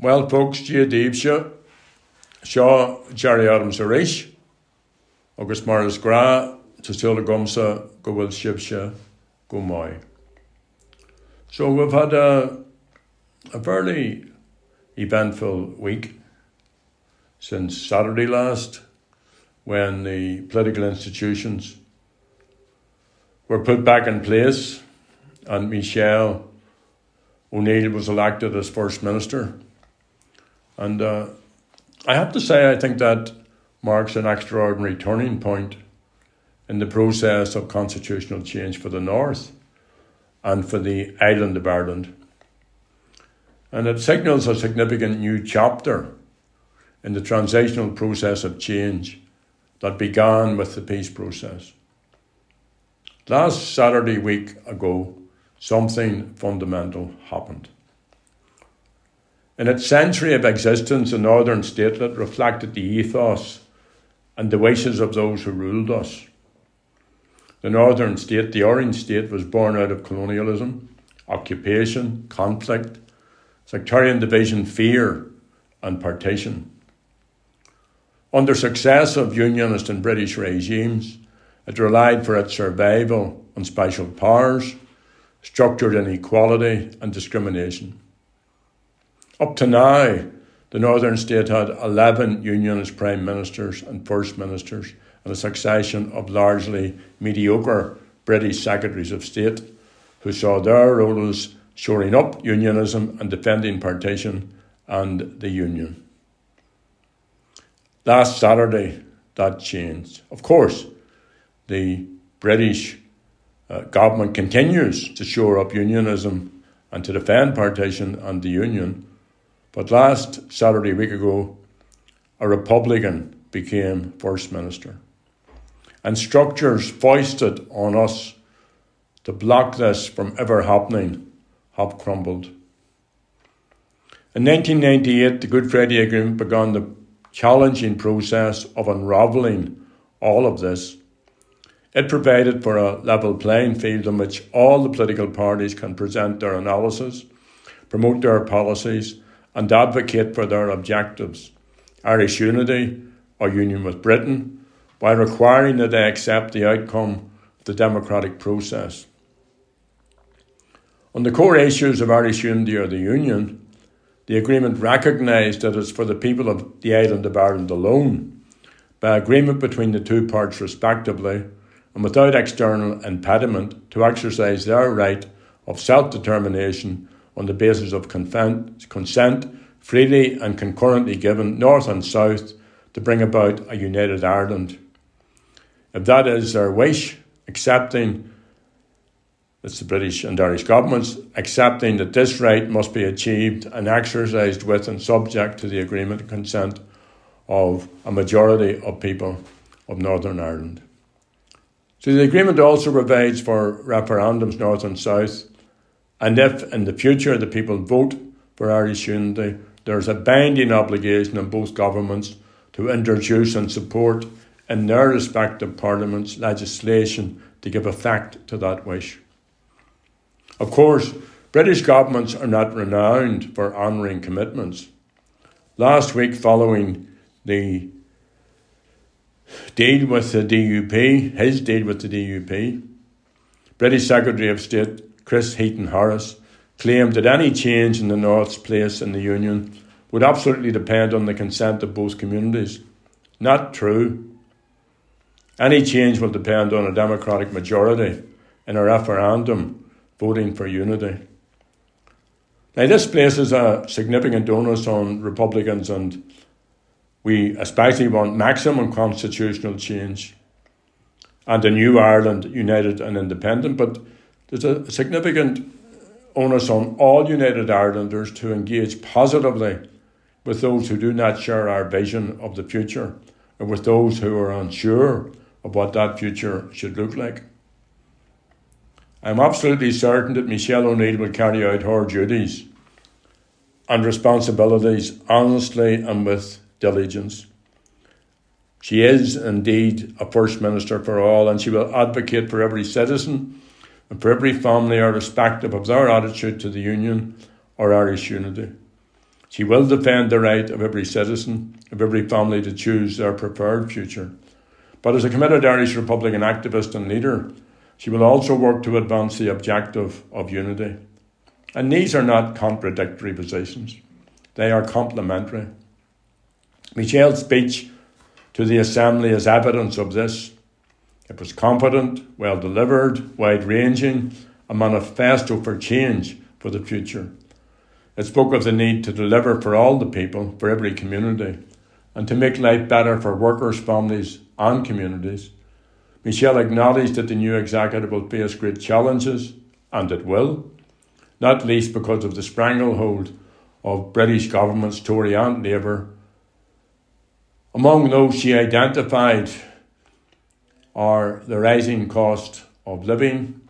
Well, folks, Díobse, seo Gerry Adams a rééis, agus mar is gra tásúla gomsa go bhfuil sibse go. So we've had a, a fairly eventful week since Saturday last when the political institutions were put back in place and Michelle O'Neill was elected as First Minister. And uh, I have to say, I think that marks an extraordinary turning point in the process of constitutional change for the North and for the island of Ireland. And it signals a significant new chapter in the transitional process of change that began with the peace process. Last Saturday week ago, something fundamental happened. In its century of existence, the Northern Statelet reflected the ethos and the wishes of those who ruled us. The Northern State, the Orange State, was born out of colonialism, occupation, conflict, sectarian division, fear, and partition. Under successive Unionist and British regimes, it relied for its survival on special powers, structured inequality, and discrimination. Up to now, the Northern State had 11 Unionist Prime Ministers and First Ministers and a succession of largely mediocre British Secretaries of State who saw their roles shoring up unionism and defending partition and the Union. Last Saturday, that changed. Of course, the British uh, government continues to shore up unionism and to defend partition and the Union, but last Saturday, week ago, a Republican became First Minister. And structures foisted on us to block this from ever happening have crumbled. In 1998, the Good Friday Agreement began the challenging process of unravelling all of this. It provided for a level playing field in which all the political parties can present their analysis, promote their policies, and advocate for their objectives Irish unity or union with Britain, by requiring that they accept the outcome of the democratic process. On the core issues of Irish unity or the Union, the agreement recognised that it's for the people of the island of Ireland alone, by agreement between the two parts respectively, and without external impediment, to exercise their right of self determination on the basis of consent freely and concurrently given, north and south, to bring about a united Ireland. If that is their wish, accepting it's the British and Irish governments accepting that this right must be achieved and exercised with and subject to the agreement and consent of a majority of people of Northern Ireland. So the agreement also provides for referendums north and south and if in the future the people vote for Irish unity, there is a binding obligation on both governments to introduce and support in their respective parliaments legislation to give effect to that wish. Of course, British governments are not renowned for honouring commitments. Last week, following the deal with the DUP, his deal with the DUP, British Secretary of State Chris Heaton Harris, claimed that any change in the North's place in the Union would absolutely depend on the consent of both communities. Not true. Any change will depend on a democratic majority in a referendum voting for unity. Now, this places a significant onus on Republicans, and we especially want maximum constitutional change and a new Ireland united and independent. But there's a significant onus on all United Irelanders to engage positively with those who do not share our vision of the future and with those who are unsure of what that future should look like. I'm absolutely certain that Michelle O'Neill will carry out her duties and responsibilities honestly and with diligence. She is indeed a First Minister for all, and she will advocate for every citizen and for every family, irrespective of their attitude to the Union or Irish unity. She will defend the right of every citizen, of every family to choose their preferred future. But as a committed Irish Republican activist and leader, she will also work to advance the objective of unity. And these are not contradictory positions, they are complementary. Michelle's speech to the Assembly is evidence of this. It was confident, well delivered, wide ranging, a manifesto for change for the future. It spoke of the need to deliver for all the people, for every community, and to make life better for workers, families, and communities. Michelle acknowledged that the new executive will face great challenges, and it will, not least because of the stranglehold of British governments, Tory and Labour. Among those she identified are the rising cost of living,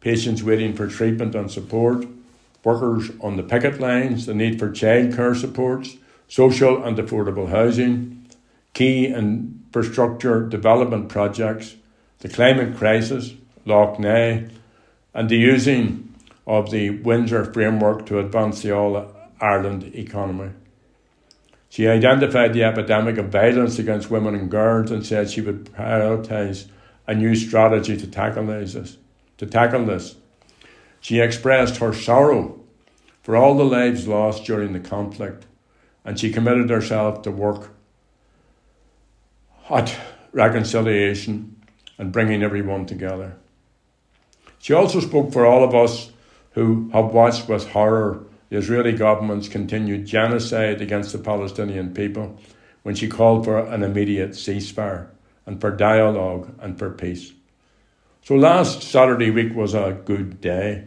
patients waiting for treatment and support, workers on the picket lines, the need for childcare supports, social and affordable housing, key infrastructure development projects, the climate crisis, Lough Neagh, and the using of the Windsor framework to advance the All Ireland economy. She identified the epidemic of violence against women and girls and said she would prioritise a new strategy to tackle this. To tackle this. She expressed her sorrow for all the lives lost during the conflict, and she committed herself to work at reconciliation and bringing everyone together. She also spoke for all of us who have watched with horror the Israeli government's continued genocide against the Palestinian people when she called for an immediate ceasefire and for dialogue and for peace. So last Saturday week was a good day.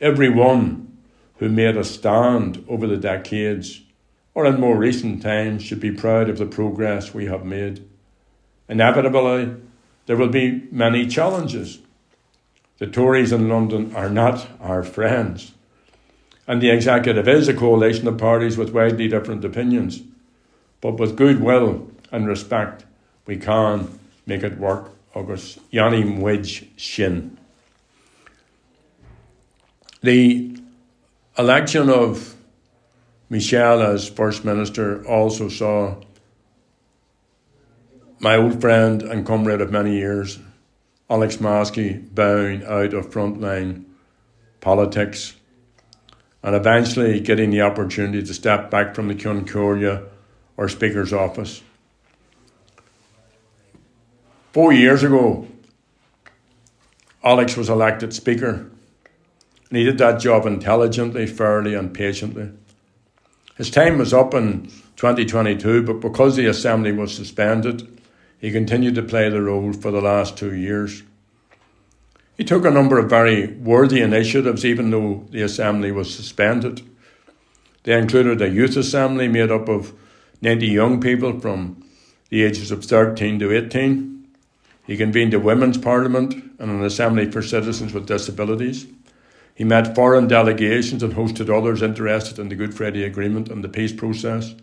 Everyone who made a stand over the decades or in more recent times should be proud of the progress we have made. Inevitably, there will be many challenges. The Tories in London are not our friends, and the executive is a coalition of parties with widely different opinions. But with goodwill and respect, we can make it work agus Yanni Mwij Shin. The election of Michelle as First Minister also saw my old friend and comrade of many years, Alex Maskey, bowing out of frontline politics and eventually getting the opportunity to step back from the Comhairle or Speaker's office. Four years ago, Alex was elected Speaker, and he did that job intelligently, fairly, and patiently. His time was up in 2022, but because the Assembly was suspended, he continued to play the role for the last two years. He took a number of very worthy initiatives, even though the Assembly was suspended. They included a youth assembly made up of 90 young people from the ages of 13 to 18 he convened a women's parliament and an assembly for citizens with disabilities. He met foreign delegations and hosted others interested in the Good Friday Agreement and the peace process.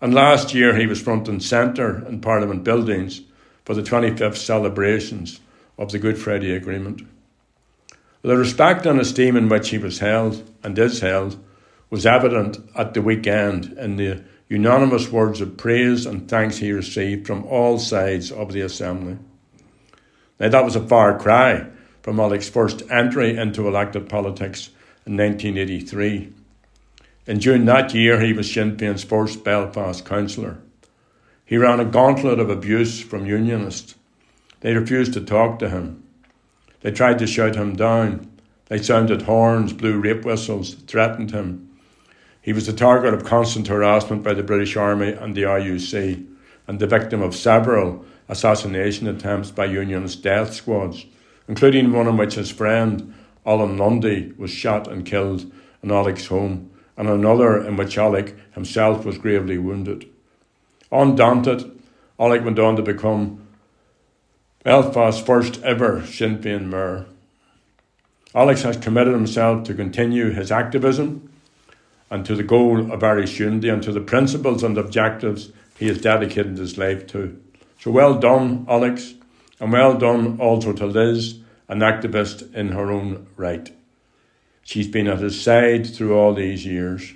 And last year he was front and centre in Parliament buildings for the 25th celebrations of the Good Friday Agreement. The respect and esteem in which he was held and is held was evident at the weekend in the unanimous words of praise and thanks he received from all sides of the Assembly. Now, that was a far cry from Alex's first entry into elected politics in 1983. In June that year, he was Sinn Féin's first Belfast councillor. He ran a gauntlet of abuse from Unionists. They refused to talk to him. They tried to shut him down. They sounded horns, blew rape whistles, threatened him. He was the target of constant harassment by the British Army and the RUC, and the victim of several assassination attempts by Unionist death squads, including one in which his friend Alan Lundy was shot and killed in Alex's home, and another in which Alex himself was gravely wounded. Undaunted, Alex went on to become Belfast's first ever Sinn Féin mayor. Alex has committed himself to continue his activism and to the goal of Irish unity and to the principles and objectives he has dedicated his life to. So well done, Alex, and well done also to Liz, an activist in her own right. She's been at his side through all these years.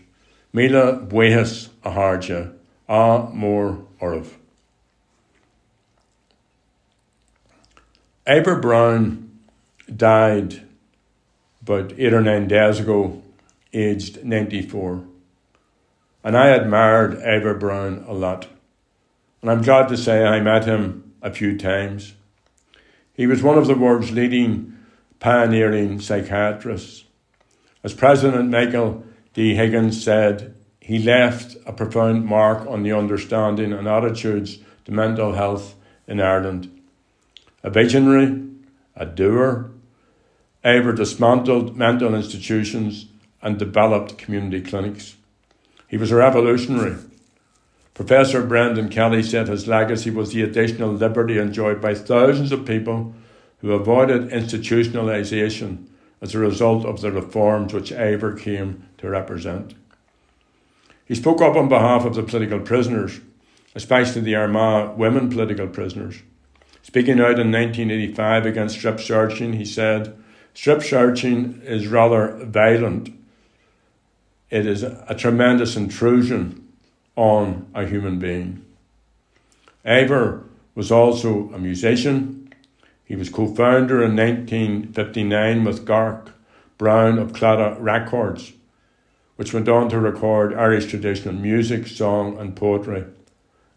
Mila buhas a háde á mór ormh. Ivor Browne died about eight or nine days ago, aged 94. And I admired Ivor Browne a lot. And I'm glad to say I met him a few times. He was one of the world's leading pioneering psychiatrists. As President Michael D. Higgins said, he left a profound mark on the understanding and attitudes to mental health in Ireland. A visionary, a doer, Ivor dismantled mental institutions and developed community clinics. He was a revolutionary. Professor Brendan Kelly said his legacy was the additional liberty enjoyed by thousands of people who avoided institutionalisation as a result of the reforms which Ivor came to represent. He spoke up on behalf of the political prisoners, especially the Armagh women political prisoners. Speaking out in 1985 against strip searching, he said, Strip searching is rather violent. It is a tremendous intrusion on a human being. Ivor was also a musician. He was co founder in 1959 with Garech Browne of Claddagh Records, which went on to record Irish traditional music, song, and poetry.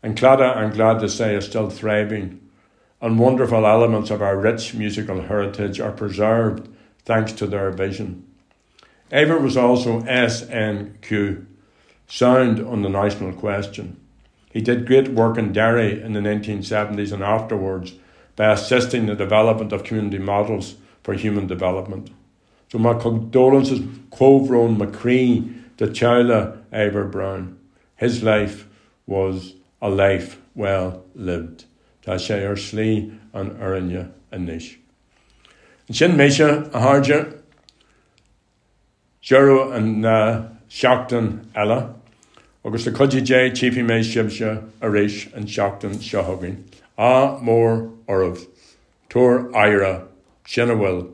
And Claddagh, I'm glad to say, is still thriving, and wonderful elements of our rich musical heritage are preserved thanks to their vision. Ivor was also SNQ, sound on the national question. He did great work in Derry in the 1970s and afterwards by assisting the development of community models for human development. So my condolences, Quovrone McCree, to Chowla Ivor Browne. His life was a life well lived. Tá sé ar slí an airine inis. Sin méise a háide Jeú an uh, seachtain eile, agus le chudidé tíí méid sibse a rééis an seachtain seothgann, á mór ormh, túair aire sinna bhfuil